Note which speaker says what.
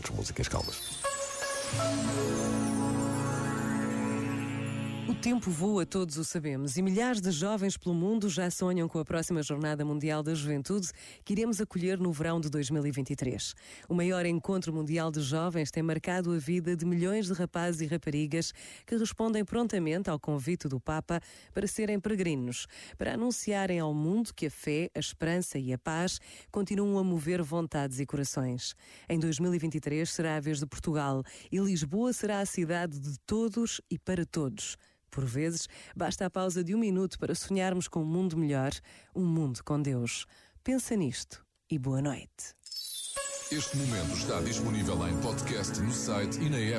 Speaker 1: antes músicas calmas.
Speaker 2: O tempo voa, todos o sabemos, e milhares de jovens pelo mundo já sonham com a próxima Jornada Mundial da Juventude que iremos acolher no verão de 2023. O maior encontro mundial de jovens tem marcado a vida de milhões de rapazes e raparigas que respondem prontamente ao convite do Papa para serem peregrinos, para anunciarem ao mundo que a fé, a esperança e a paz continuam a mover vontades e corações. Em 2023 será a vez de Portugal e Lisboa será a cidade de todos e para todos. Por vezes, basta a pausa de um minuto para sonharmos com um mundo melhor, um mundo com Deus. Pensa nisto e boa noite.
Speaker 3: Este momento está disponível em podcast no site e na app.